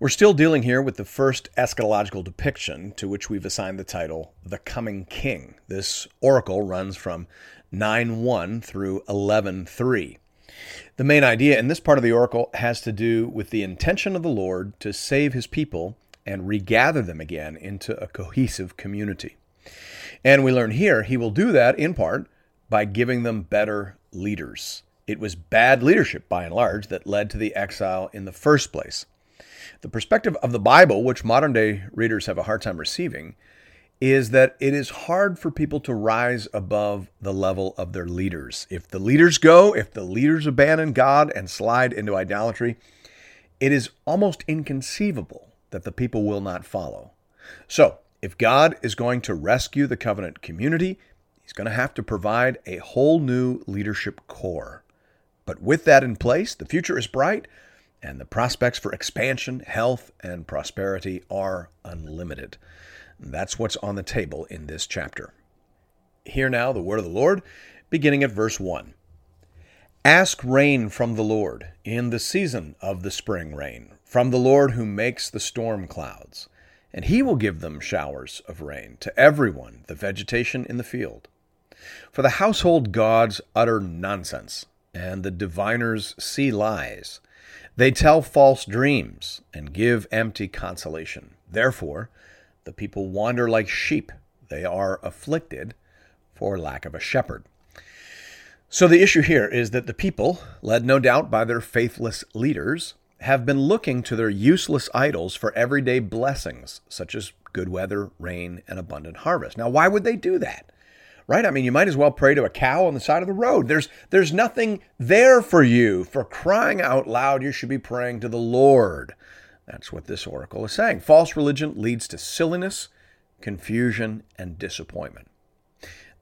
We're still dealing here with the first eschatological depiction, to which we've assigned the title The Coming King. This oracle runs from 9 1 through 11 3. The main idea in this part of the oracle has to do with the intention of the Lord to save his people and regather them again into a cohesive community. And we learn here he will do that in part by giving them better leaders. It was bad leadership, by and large, that led to the exile in the first place. The perspective of the Bible, which modern day readers have a hard time receiving, is that it is hard for people to rise above the level of their leaders. If the leaders go, if the leaders abandon God and slide into idolatry, it is almost inconceivable that the people will not follow. So, if God is going to rescue the covenant community, he's going to have to provide a whole new leadership core. But with that in place, the future is bright and the prospects for expansion, health, and prosperity are unlimited. That's what's on the table in this chapter. Hear now the word of the Lord, beginning at verse 1. Ask rain from the Lord in the season of the spring rain, from the Lord who makes the storm clouds, and he will give them showers of rain to everyone, the vegetation in the field. For the household gods utter nonsense, and the diviners see lies. They tell false dreams and give empty consolation. Therefore, the people wander like sheep. They are afflicted for lack of a shepherd. So the issue here is that the people, led no doubt by their faithless leaders, have been looking to their useless idols for everyday blessings, such as good weather, rain, and abundant harvest. Now, why would they do that? Right? I mean, you might as well pray to a cow on the side of the road. There's there's nothing there for you. For crying out loud, you should be praying to the Lord. That's what this oracle is saying. False religion leads to silliness, confusion, and disappointment.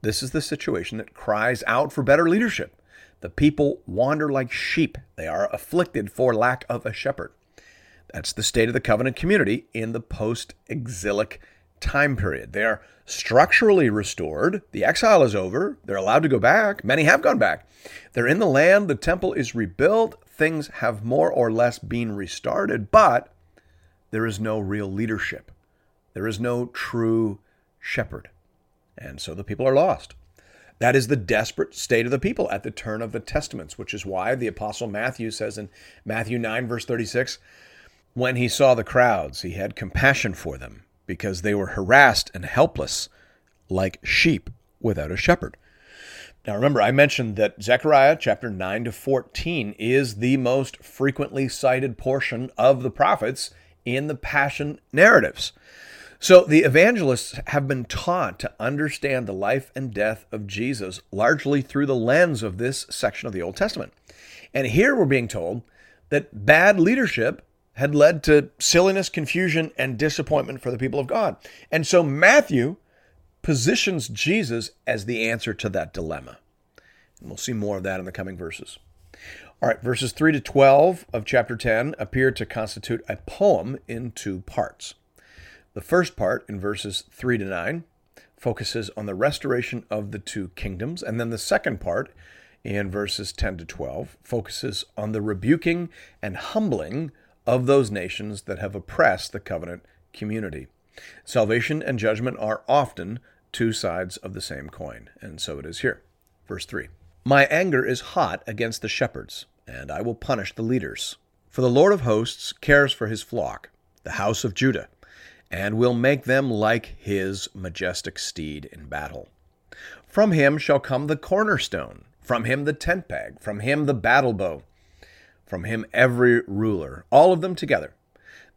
This is the situation that cries out for better leadership. The people wander like sheep. They are afflicted for lack of a shepherd. That's the state of the covenant community in the post exilic time period. They are structurally restored. The exile is over. They're allowed to go back. Many have gone back. They're in the land. The temple is rebuilt. Things have more or less been restarted, but there is no real leadership. There is no true shepherd. And so the people are lost. That is the desperate state of the people at the turn of the Testaments, which is why the Apostle Matthew says in Matthew 9, verse 36, when he saw the crowds, he had compassion for them because they were harassed and helpless like sheep without a shepherd. Now remember, I mentioned that Zechariah chapter 9 to 14 is the most frequently cited portion of the prophets in the Passion narratives. So the evangelists have been taught to understand the life and death of Jesus largely through the lens of this section of the Old Testament. And here we're being told that bad leadership had led to silliness, confusion, and disappointment for the people of God. And so Matthew positions Jesus as the answer to that dilemma. And we'll see more of that in the coming verses. All right, verses 3 to 12 of chapter 10 appear to constitute a poem in two parts. The first part, in verses 3 to 9, focuses on the restoration of the two kingdoms, and then the second part, in verses 10 to 12, focuses on the rebuking and humbling of those nations that have oppressed the covenant community. Salvation and judgment are often two sides of the same coin, and so it is here. Verse 3 My anger is hot against the shepherds, and I will punish the leaders. For the Lord of hosts cares for his flock, the house of Judah, and will make them like his majestic steed in battle. From him shall come the cornerstone, from him the tent peg, from him the battle bow from him every ruler, all of them together.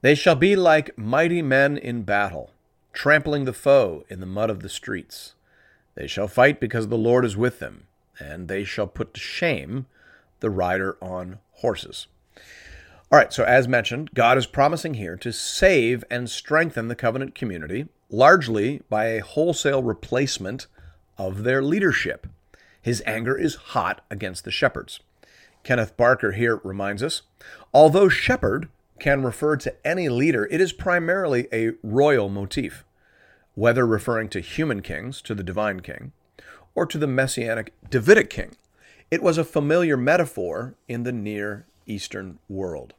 They shall be like mighty men in battle, trampling the foe in the mud of the streets. They shall fight because the Lord is with them, and they shall put to shame the rider on horses. All right, so as mentioned, God is promising here to save and strengthen the covenant community, largely by a wholesale replacement of their leadership. His anger is hot against the shepherds. Kenneth Barker here reminds us although shepherd can refer to any leader, it is primarily a royal motif, whether referring to human kings, to the divine king, or to the messianic Davidic king. It was a familiar metaphor in the Near Eastern world.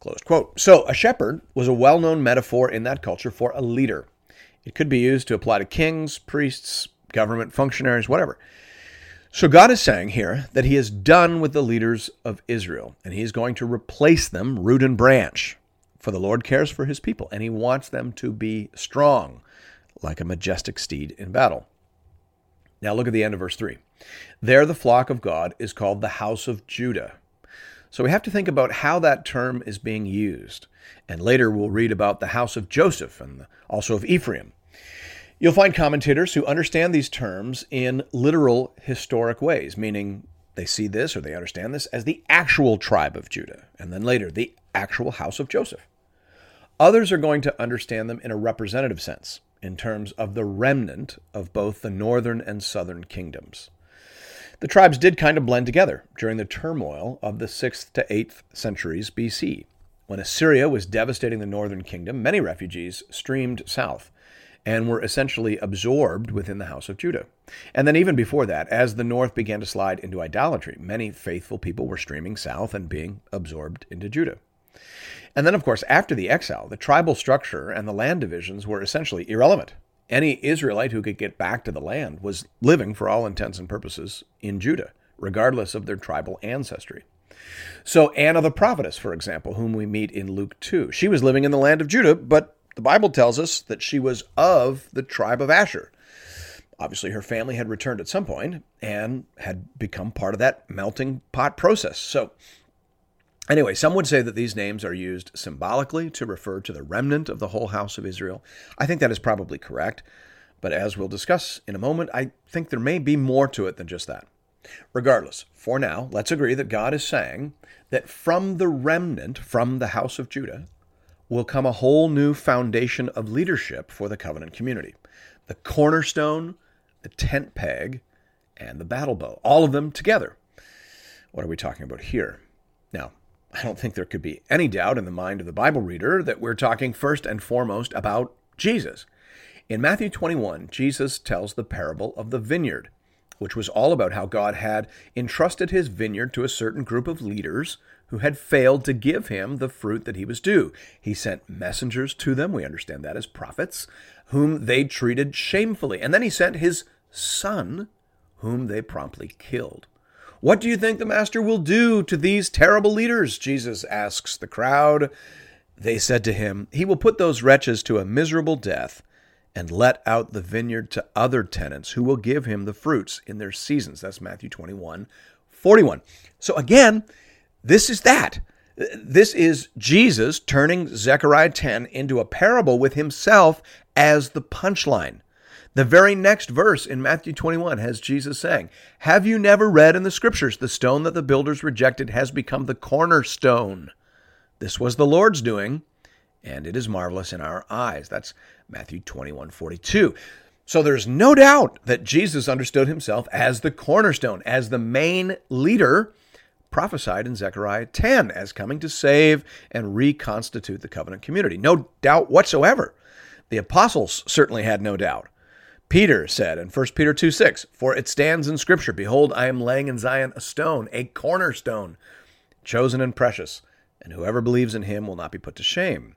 Closed quote. So, a shepherd was a well known metaphor in that culture for a leader. It could be used to apply to kings, priests, government functionaries, whatever. So, God is saying here that He is done with the leaders of Israel and He is going to replace them root and branch. For the Lord cares for His people and He wants them to be strong, like a majestic steed in battle. Now, look at the end of verse 3. There, the flock of God is called the house of Judah. So we have to think about how that term is being used. And later we'll read about the house of Joseph and also of Ephraim. You'll find commentators who understand these terms in literal historic ways, meaning they see this or they understand this as the actual tribe of Judah, and then later the actual house of Joseph. Others are going to understand them in a representative sense, in terms of the remnant of both the northern and southern kingdoms. The tribes did kind of blend together during the turmoil of the 6th to 8th centuries BC. When Assyria was devastating the northern kingdom, many refugees streamed south and were essentially absorbed within the house of Judah. And then, even before that, as the north began to slide into idolatry, many faithful people were streaming south and being absorbed into Judah. And then, of course, after the exile, the tribal structure and the land divisions were essentially irrelevant. Any Israelite who could get back to the land was living, for all intents and purposes, in Judah, regardless of their tribal ancestry. So, Anna the prophetess, for example, whom we meet in Luke 2, she was living in the land of Judah, but the Bible tells us that she was of the tribe of Asher. Obviously, her family had returned at some point and had become part of that melting pot process. So, Anyway, some would say that these names are used symbolically to refer to the remnant of the whole house of Israel. I think that is probably correct, but as we'll discuss in a moment, I think there may be more to it than just that. Regardless, for now, let's agree that God is saying that from the remnant, from the house of Judah, will come a whole new foundation of leadership for the covenant community. The cornerstone, the tent peg, and the battle bow, all of them together. What are we talking about here? Now, I don't think there could be any doubt in the mind of the Bible reader that we're talking first and foremost about Jesus. In Matthew 21, Jesus tells the parable of the vineyard, which was all about how God had entrusted his vineyard to a certain group of leaders who had failed to give him the fruit that he was due. He sent messengers to them, we understand that as prophets, whom they treated shamefully. And then he sent his son, whom they promptly killed. What do you think the master will do to these terrible leaders? Jesus asks the crowd. They said to him, He will put those wretches to a miserable death and let out the vineyard to other tenants who will give him the fruits in their seasons. That's Matthew 21, 41. So again, this is that. This is Jesus turning Zechariah 10 into a parable with himself as the punchline. The very next verse in Matthew 21 has Jesus saying, Have you never read in the scriptures, the stone that the builders rejected has become the cornerstone? This was the Lord's doing, and it is marvelous in our eyes. That's Matthew 21 42. So there's no doubt that Jesus understood himself as the cornerstone, as the main leader prophesied in Zechariah 10 as coming to save and reconstitute the covenant community. No doubt whatsoever. The apostles certainly had no doubt. Peter said in 1 Peter 2 6, For it stands in Scripture, Behold, I am laying in Zion a stone, a cornerstone, chosen and precious, and whoever believes in him will not be put to shame.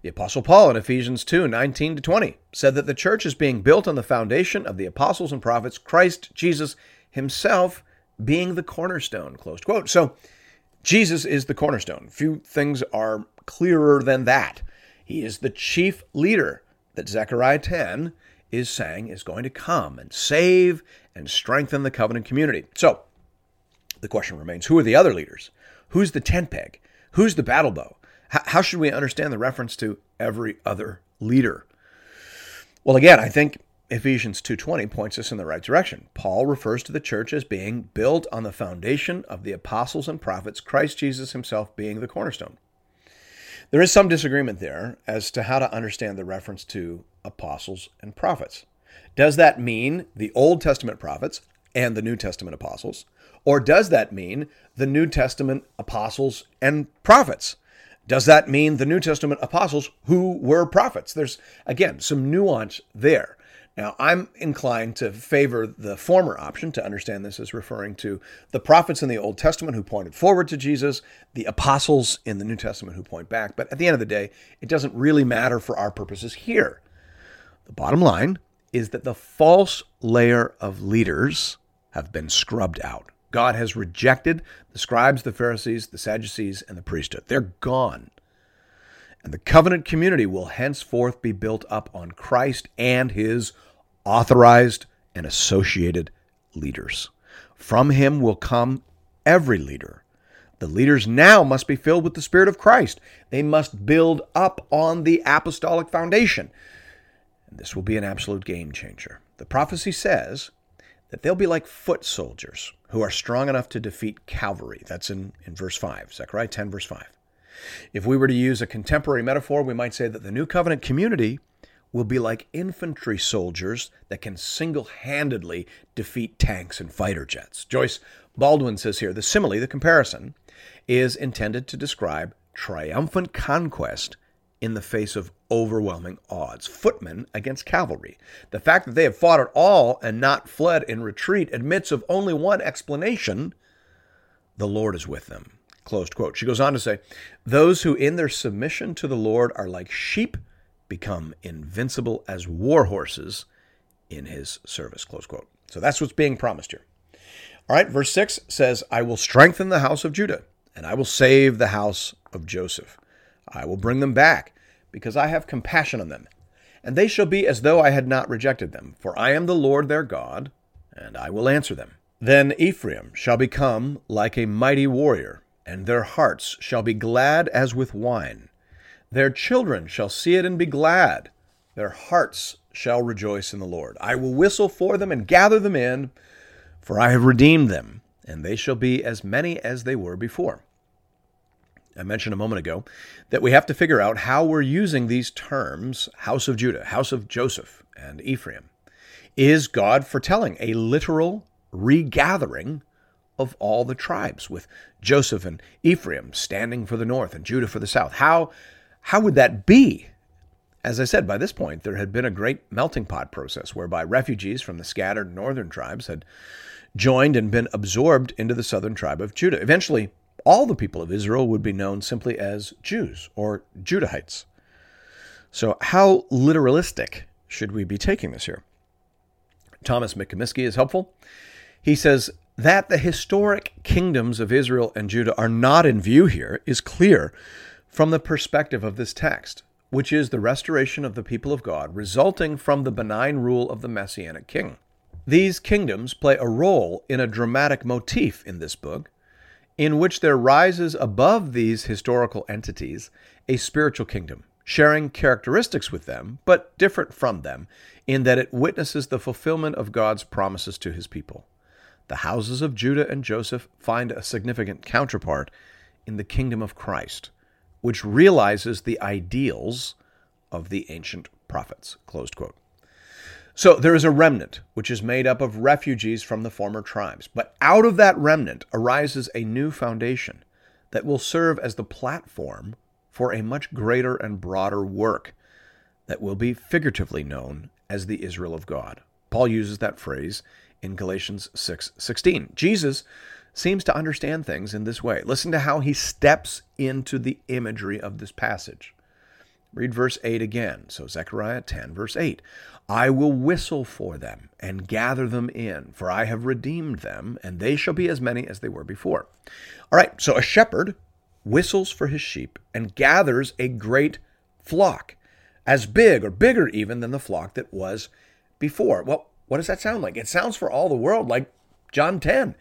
The Apostle Paul in Ephesians 2 19 to 20 said that the church is being built on the foundation of the apostles and prophets, Christ Jesus himself being the cornerstone. close quote. So, Jesus is the cornerstone. Few things are clearer than that. He is the chief leader that Zechariah 10 is saying is going to come and save and strengthen the covenant community. So the question remains who are the other leaders? Who's the tent peg? Who's the battle bow? how should we understand the reference to every other leader? Well, again, I think Ephesians 2:20 points us in the right direction. Paul refers to the church as being built on the foundation of the apostles and prophets, Christ Jesus himself being the cornerstone. There is some disagreement there as to how to understand the reference to apostles and prophets. Does that mean the Old Testament prophets and the New Testament apostles? Or does that mean the New Testament apostles and prophets? Does that mean the New Testament apostles who were prophets? There's, again, some nuance there. Now, I'm inclined to favor the former option to understand this as referring to the prophets in the Old Testament who pointed forward to Jesus, the apostles in the New Testament who point back. But at the end of the day, it doesn't really matter for our purposes here. The bottom line is that the false layer of leaders have been scrubbed out. God has rejected the scribes, the Pharisees, the Sadducees, and the priesthood. They're gone. And the covenant community will henceforth be built up on Christ and his authorized and associated leaders. From him will come every leader. The leaders now must be filled with the Spirit of Christ. They must build up on the apostolic foundation. And this will be an absolute game changer. The prophecy says that they'll be like foot soldiers who are strong enough to defeat cavalry. That's in, in verse 5, Zechariah 10, verse 5. If we were to use a contemporary metaphor, we might say that the new covenant community will be like infantry soldiers that can single handedly defeat tanks and fighter jets. Joyce Baldwin says here the simile, the comparison, is intended to describe triumphant conquest in the face of overwhelming odds. Footmen against cavalry. The fact that they have fought at all and not fled in retreat admits of only one explanation the Lord is with them. Closed quote. She goes on to say, Those who in their submission to the Lord are like sheep become invincible as war horses in his service. Close quote. So that's what's being promised here. All right, verse 6 says, I will strengthen the house of Judah, and I will save the house of Joseph. I will bring them back, because I have compassion on them. And they shall be as though I had not rejected them, for I am the Lord their God, and I will answer them. Then Ephraim shall become like a mighty warrior, and their hearts shall be glad as with wine. Their children shall see it and be glad. Their hearts shall rejoice in the Lord. I will whistle for them and gather them in, for I have redeemed them, and they shall be as many as they were before. I mentioned a moment ago that we have to figure out how we're using these terms house of Judah, house of Joseph, and Ephraim. Is God foretelling a literal regathering of all the tribes, with Joseph and Ephraim standing for the north and Judah for the south? How how would that be? As I said, by this point, there had been a great melting pot process whereby refugees from the scattered northern tribes had joined and been absorbed into the southern tribe of Judah. Eventually, all the people of Israel would be known simply as Jews or Judahites. So, how literalistic should we be taking this here? Thomas McComiskey is helpful. He says that the historic kingdoms of Israel and Judah are not in view here is clear from the perspective of this text, which is the restoration of the people of God resulting from the benign rule of the Messianic king. These kingdoms play a role in a dramatic motif in this book, in which there rises above these historical entities a spiritual kingdom, sharing characteristics with them, but different from them, in that it witnesses the fulfillment of God's promises to his people. The houses of Judah and Joseph find a significant counterpart in the kingdom of Christ which realizes the ideals of the ancient prophets. Closed quote. So there is a remnant which is made up of refugees from the former tribes. But out of that remnant arises a new foundation that will serve as the platform for a much greater and broader work that will be figuratively known as the Israel of God. Paul uses that phrase in Galatians 6:16. Jesus seems to understand things in this way. Listen to how he steps into the imagery of this passage. Read verse 8 again. So, Zechariah 10, verse 8 I will whistle for them and gather them in, for I have redeemed them, and they shall be as many as they were before. All right, so a shepherd whistles for his sheep and gathers a great flock, as big or bigger even than the flock that was before. Well, what does that sound like? It sounds for all the world like John 10.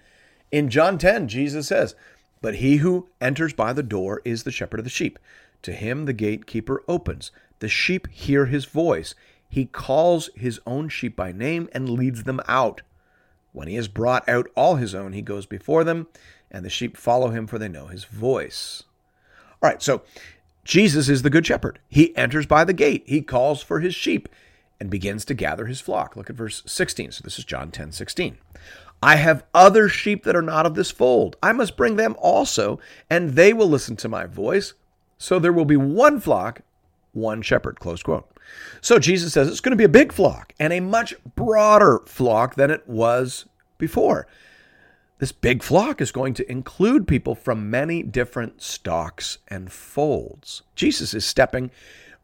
In John 10, Jesus says, But he who enters by the door is the shepherd of the sheep. To him the gatekeeper opens. The sheep hear his voice. He calls his own sheep by name and leads them out. When he has brought out all his own, he goes before them, and the sheep follow him, for they know his voice. All right, so Jesus is the good shepherd. He enters by the gate, he calls for his sheep, and begins to gather his flock. Look at verse 16. So this is John 10 16. I have other sheep that are not of this fold. I must bring them also, and they will listen to my voice. So there will be one flock, one shepherd. Close quote. So Jesus says it's going to be a big flock and a much broader flock than it was before. This big flock is going to include people from many different stocks and folds. Jesus is stepping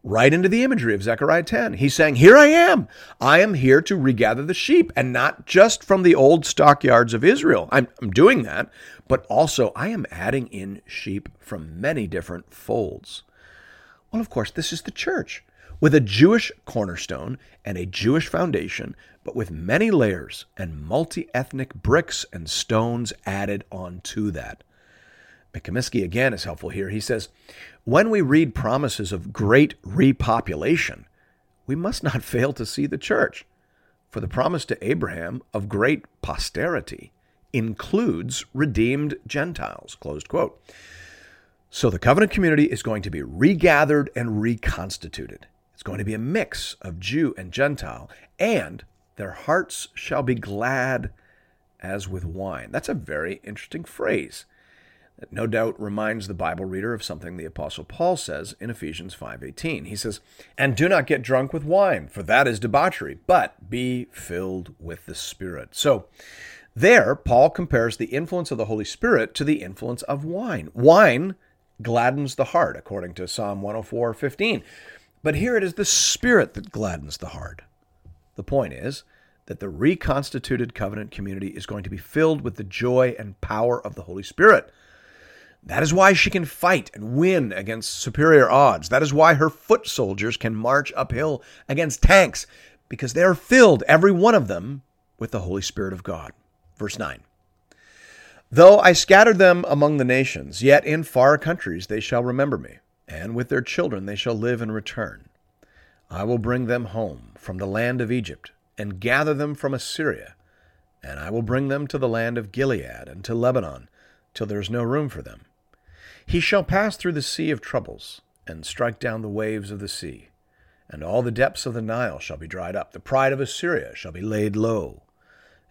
right into the imagery of Zechariah 10. He's saying, Here I am. I am here to regather the sheep, and not just from the old stockyards of Israel. I'm, I'm doing that, but also I am adding in sheep from many different folds. Well, of course, this is the church with a Jewish cornerstone and a Jewish foundation, but with many layers and multi ethnic bricks and stones added onto that. McComiskey again is helpful here. He says, When we read promises of great repopulation, we must not fail to see the church. For the promise to Abraham of great posterity includes redeemed Gentiles. Closed quote. So the covenant community is going to be regathered and reconstituted. It's going to be a mix of Jew and Gentile, and their hearts shall be glad as with wine. That's a very interesting phrase that no doubt reminds the Bible reader of something the apostle Paul says in Ephesians 5:18. He says, "And do not get drunk with wine, for that is debauchery, but be filled with the Spirit." So, there Paul compares the influence of the Holy Spirit to the influence of wine. Wine gladdens the heart according to Psalm 104:15. But here it is the Spirit that gladdens the heart. The point is that the reconstituted covenant community is going to be filled with the joy and power of the Holy Spirit. That is why she can fight and win against superior odds. That is why her foot soldiers can march uphill against tanks, because they are filled, every one of them, with the Holy Spirit of God. Verse 9 Though I scattered them among the nations, yet in far countries they shall remember me, and with their children they shall live and return. I will bring them home from the land of Egypt, and gather them from Assyria, and I will bring them to the land of Gilead and to Lebanon, till there is no room for them. He shall pass through the sea of troubles, and strike down the waves of the sea. And all the depths of the Nile shall be dried up. The pride of Assyria shall be laid low,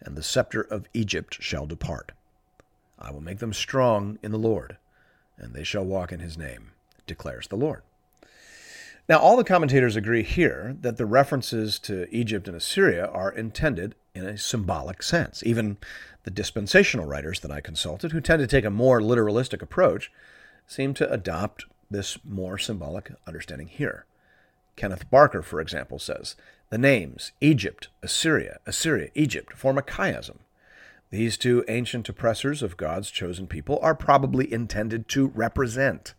and the scepter of Egypt shall depart. I will make them strong in the Lord, and they shall walk in his name, declares the Lord. Now, all the commentators agree here that the references to Egypt and Assyria are intended in a symbolic sense. Even the dispensational writers that I consulted, who tend to take a more literalistic approach, seem to adopt this more symbolic understanding here. Kenneth Barker, for example, says the names Egypt, Assyria, Assyria, Egypt form a chiasm. These two ancient oppressors of God's chosen people are probably intended to represent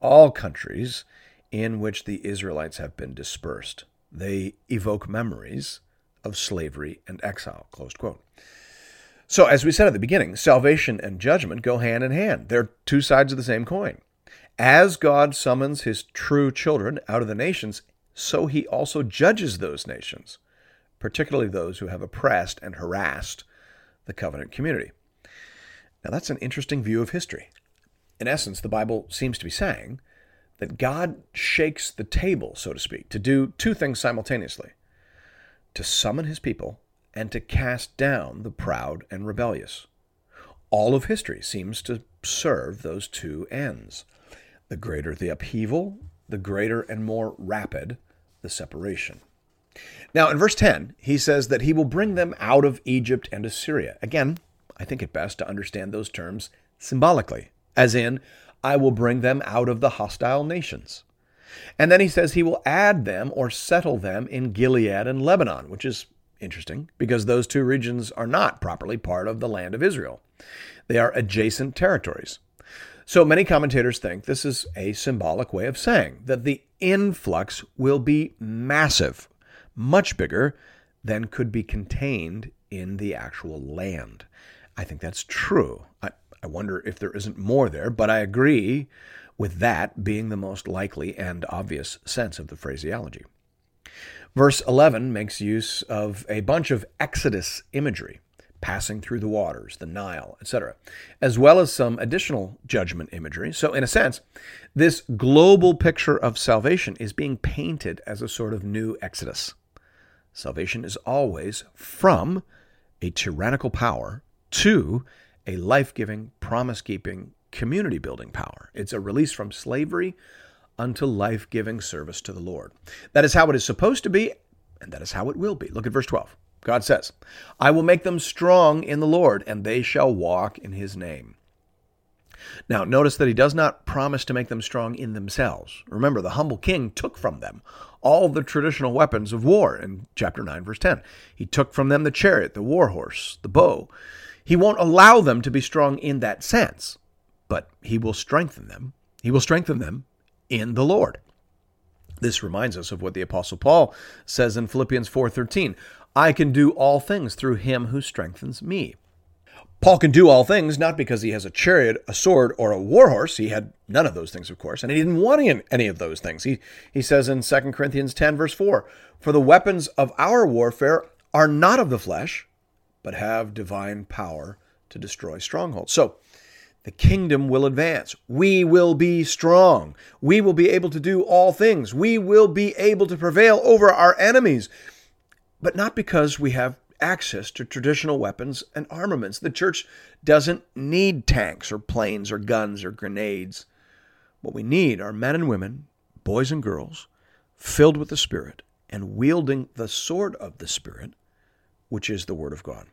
all countries in which the Israelites have been dispersed. They evoke memories of slavery and exile. Closed quote. So, as we said at the beginning, salvation and judgment go hand in hand. They're two sides of the same coin. As God summons his true children out of the nations, so he also judges those nations, particularly those who have oppressed and harassed the covenant community. Now, that's an interesting view of history. In essence, the Bible seems to be saying that God shakes the table, so to speak, to do two things simultaneously to summon his people and to cast down the proud and rebellious. All of history seems to serve those two ends. The greater the upheaval, the greater and more rapid the separation. Now, in verse 10, he says that he will bring them out of Egypt and Assyria. Again, I think it best to understand those terms symbolically, as in, I will bring them out of the hostile nations. And then he says he will add them or settle them in Gilead and Lebanon, which is interesting because those two regions are not properly part of the land of Israel. They are adjacent territories. So many commentators think this is a symbolic way of saying that the influx will be massive, much bigger than could be contained in the actual land. I think that's true. I, I wonder if there isn't more there, but I agree with that being the most likely and obvious sense of the phraseology. Verse 11 makes use of a bunch of Exodus imagery, passing through the waters, the Nile, etc., as well as some additional judgment imagery. So, in a sense, this global picture of salvation is being painted as a sort of new Exodus. Salvation is always from a tyrannical power to a life giving, promise keeping, community building power. It's a release from slavery unto life giving service to the Lord. That is how it is supposed to be, and that is how it will be. Look at verse 12. God says, I will make them strong in the Lord, and they shall walk in his name. Now, notice that he does not promise to make them strong in themselves. Remember, the humble king took from them all the traditional weapons of war in chapter 9, verse 10. He took from them the chariot, the war horse, the bow. He won't allow them to be strong in that sense, but he will strengthen them. He will strengthen them in the Lord. This reminds us of what the apostle Paul says in Philippians 4:13, I can do all things through him who strengthens me. Paul can do all things not because he has a chariot, a sword, or a war horse. He had none of those things, of course, and he didn't want any of those things. He, he says in 2 Corinthians 10, verse 4 For the weapons of our warfare are not of the flesh, but have divine power to destroy strongholds. So, the kingdom will advance. We will be strong. We will be able to do all things. We will be able to prevail over our enemies. But not because we have access to traditional weapons and armaments. The church doesn't need tanks or planes or guns or grenades. What we need are men and women, boys and girls, filled with the Spirit and wielding the sword of the Spirit, which is the Word of God.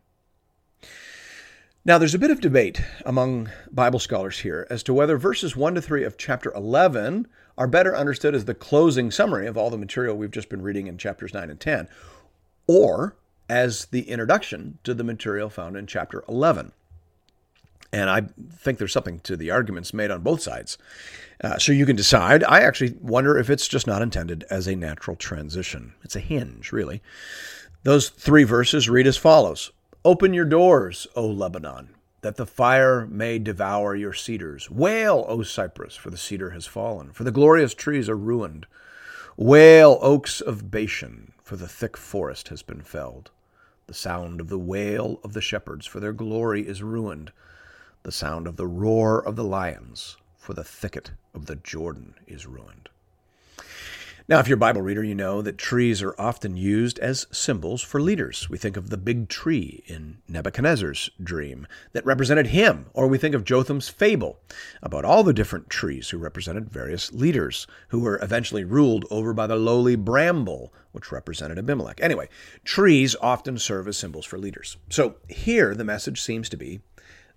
Now, there's a bit of debate among Bible scholars here as to whether verses 1 to 3 of chapter 11 are better understood as the closing summary of all the material we've just been reading in chapters 9 and 10, or as the introduction to the material found in chapter 11. And I think there's something to the arguments made on both sides. Uh, so you can decide. I actually wonder if it's just not intended as a natural transition. It's a hinge, really. Those three verses read as follows Open your doors, O Lebanon, that the fire may devour your cedars. Wail, O Cypress, for the cedar has fallen, for the glorious trees are ruined. Wail, oaks of Bashan, for the thick forest has been felled. The sound of the wail of the shepherds, for their glory is ruined. The sound of the roar of the lions, for the thicket of the Jordan is ruined. Now, if you're a Bible reader, you know that trees are often used as symbols for leaders. We think of the big tree in Nebuchadnezzar's dream that represented him, or we think of Jotham's fable about all the different trees who represented various leaders who were eventually ruled over by the lowly bramble, which represented Abimelech. Anyway, trees often serve as symbols for leaders. So here the message seems to be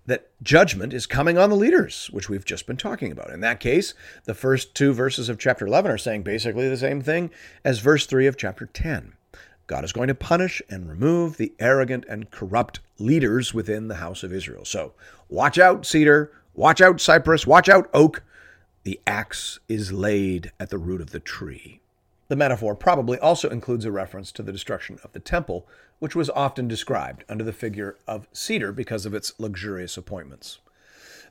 that judgment is coming on the leaders, which we've just been talking about. In that case, the first two verses of chapter 11 are saying basically the same thing as verse 3 of chapter 10. God is going to punish and remove the arrogant and corrupt leaders within the house of Israel. So watch out, cedar, watch out, cypress, watch out, oak. The axe is laid at the root of the tree. The metaphor probably also includes a reference to the destruction of the temple, which was often described under the figure of cedar because of its luxurious appointments.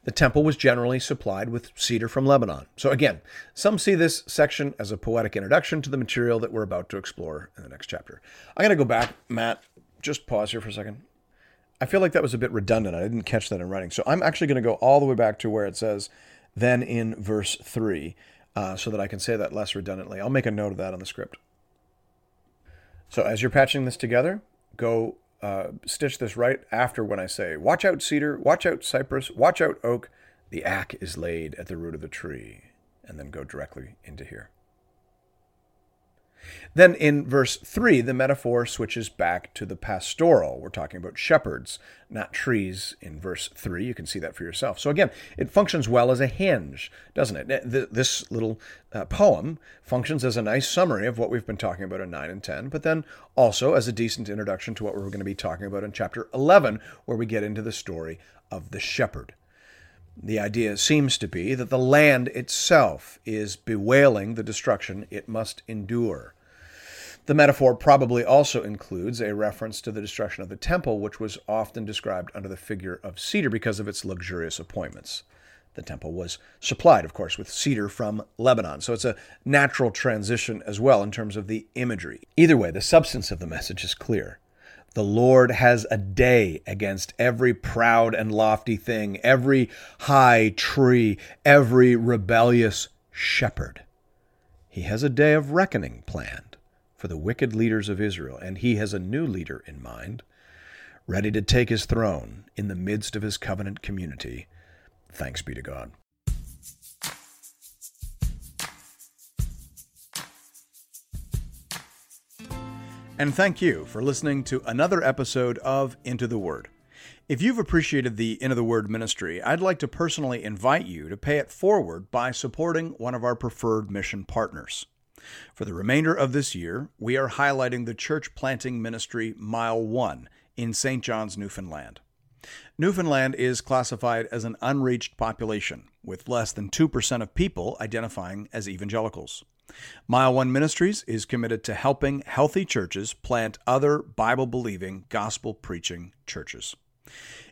The temple was generally supplied with cedar from Lebanon. So, again, some see this section as a poetic introduction to the material that we're about to explore in the next chapter. I'm going to go back, Matt, just pause here for a second. I feel like that was a bit redundant. I didn't catch that in writing. So, I'm actually going to go all the way back to where it says, then in verse 3 uh, so that I can say that less redundantly. I'll make a note of that on the script. So as you're patching this together, go uh, stitch this right after when I say, watch out cedar, watch out cypress, watch out oak, the axe is laid at the root of the tree, and then go directly into here. Then in verse 3, the metaphor switches back to the pastoral. We're talking about shepherds, not trees in verse 3. You can see that for yourself. So again, it functions well as a hinge, doesn't it? This little uh, poem functions as a nice summary of what we've been talking about in 9 and 10, but then also as a decent introduction to what we're going to be talking about in chapter 11, where we get into the story of the shepherd. The idea seems to be that the land itself is bewailing the destruction it must endure. The metaphor probably also includes a reference to the destruction of the temple, which was often described under the figure of cedar because of its luxurious appointments. The temple was supplied, of course, with cedar from Lebanon. So it's a natural transition as well in terms of the imagery. Either way, the substance of the message is clear. The Lord has a day against every proud and lofty thing, every high tree, every rebellious shepherd. He has a day of reckoning planned for the wicked leaders of Israel, and he has a new leader in mind, ready to take his throne in the midst of his covenant community. Thanks be to God. And thank you for listening to another episode of Into the Word. If you've appreciated the Into the Word ministry, I'd like to personally invite you to pay it forward by supporting one of our preferred mission partners. For the remainder of this year, we are highlighting the church planting ministry Mile 1 in St. John's, Newfoundland. Newfoundland is classified as an unreached population, with less than 2% of people identifying as evangelicals. Mile One Ministries is committed to helping healthy churches plant other Bible believing, gospel preaching churches.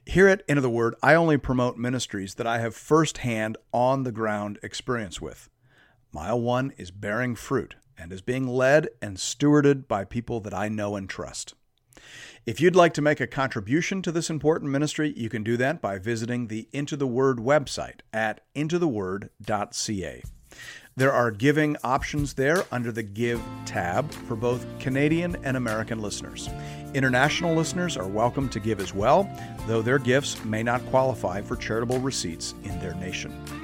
Here at Into the Word, I only promote ministries that I have firsthand on the ground experience with. Mile One is bearing fruit and is being led and stewarded by people that I know and trust. If you'd like to make a contribution to this important ministry, you can do that by visiting the Into the Word website at intotheword.ca. There are giving options there under the Give tab for both Canadian and American listeners. International listeners are welcome to give as well, though their gifts may not qualify for charitable receipts in their nation.